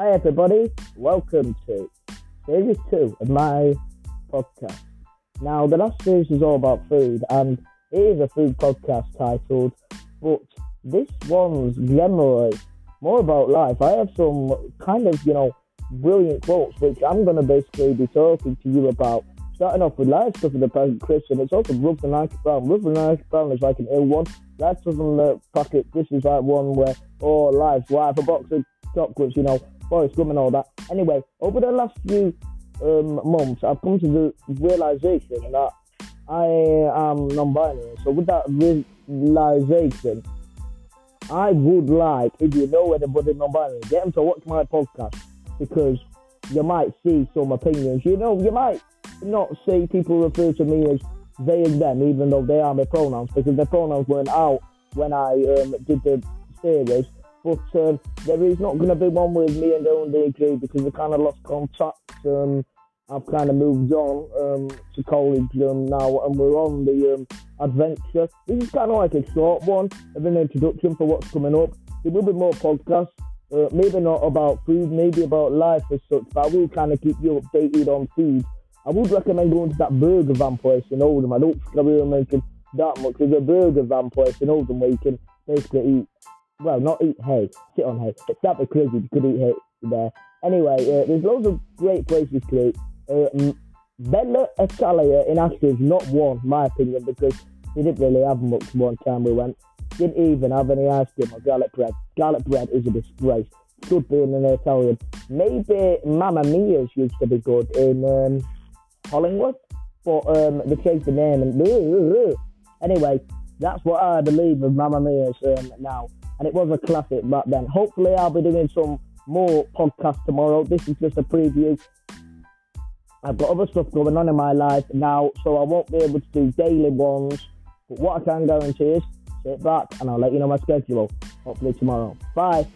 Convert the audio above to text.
Hi, everybody. Welcome to series two of my podcast. Now, the last series is all about food, and it is a food podcast titled, but this one's generally more about life. I have some kind of, you know, brilliant quotes, which I'm going to basically be talking to you about. Starting off with life stuff with the present Christian. It's also Ruff and Nike Brown. Ruff and Brown is like an ill one. That's from the pocket. This is like one where, oh, life's life, a box of chocolates, you know, Forrest Gump and all that. Anyway, over the last few um, months, I've come to the realization that I am non-binary. So with that realization, I would like, if you know anybody non-binary, get them to watch my podcast because you might see some opinions. You know, you might not see people refer to me as they and them, even though they are my pronouns, because the pronouns weren't out when I um, did the series. But um, there is not going to be one with me and only agree because we kind of lost contact. Um, I've kind of moved on um, to college um, now, and we're on the um, adventure. This is kind of like a short one of an introduction for what's coming up. There will be more podcasts, uh, maybe not about food, maybe about life as such, but I will kind of keep you updated on food. I would recommend going to that burger van place in Oldham. I don't think I really mention that much. There's a burger van place in Oldham where you can basically eat well, not eat hay, sit on hay. That'd crazy you could eat hay there. Anyway, uh, there's loads of great places to eat. Uh, Bella Italia in Ashes, not one, my opinion, because they didn't really have much one time we went. Didn't even have any ice cream or garlic bread. Garlic bread is a disgrace. Should be in an Italian. Maybe Mamma Mia's used to be good in um, Hollinwood, but um, they changed the name. And anyway, that's what I believe of Mamma Mia's um, now and it was a classic back then. Hopefully, I'll be doing some more podcasts tomorrow. This is just a preview. I've got other stuff going on in my life now, so I won't be able to do daily ones. But what I can guarantee is sit back and I'll let you know my schedule. Hopefully tomorrow. Bye.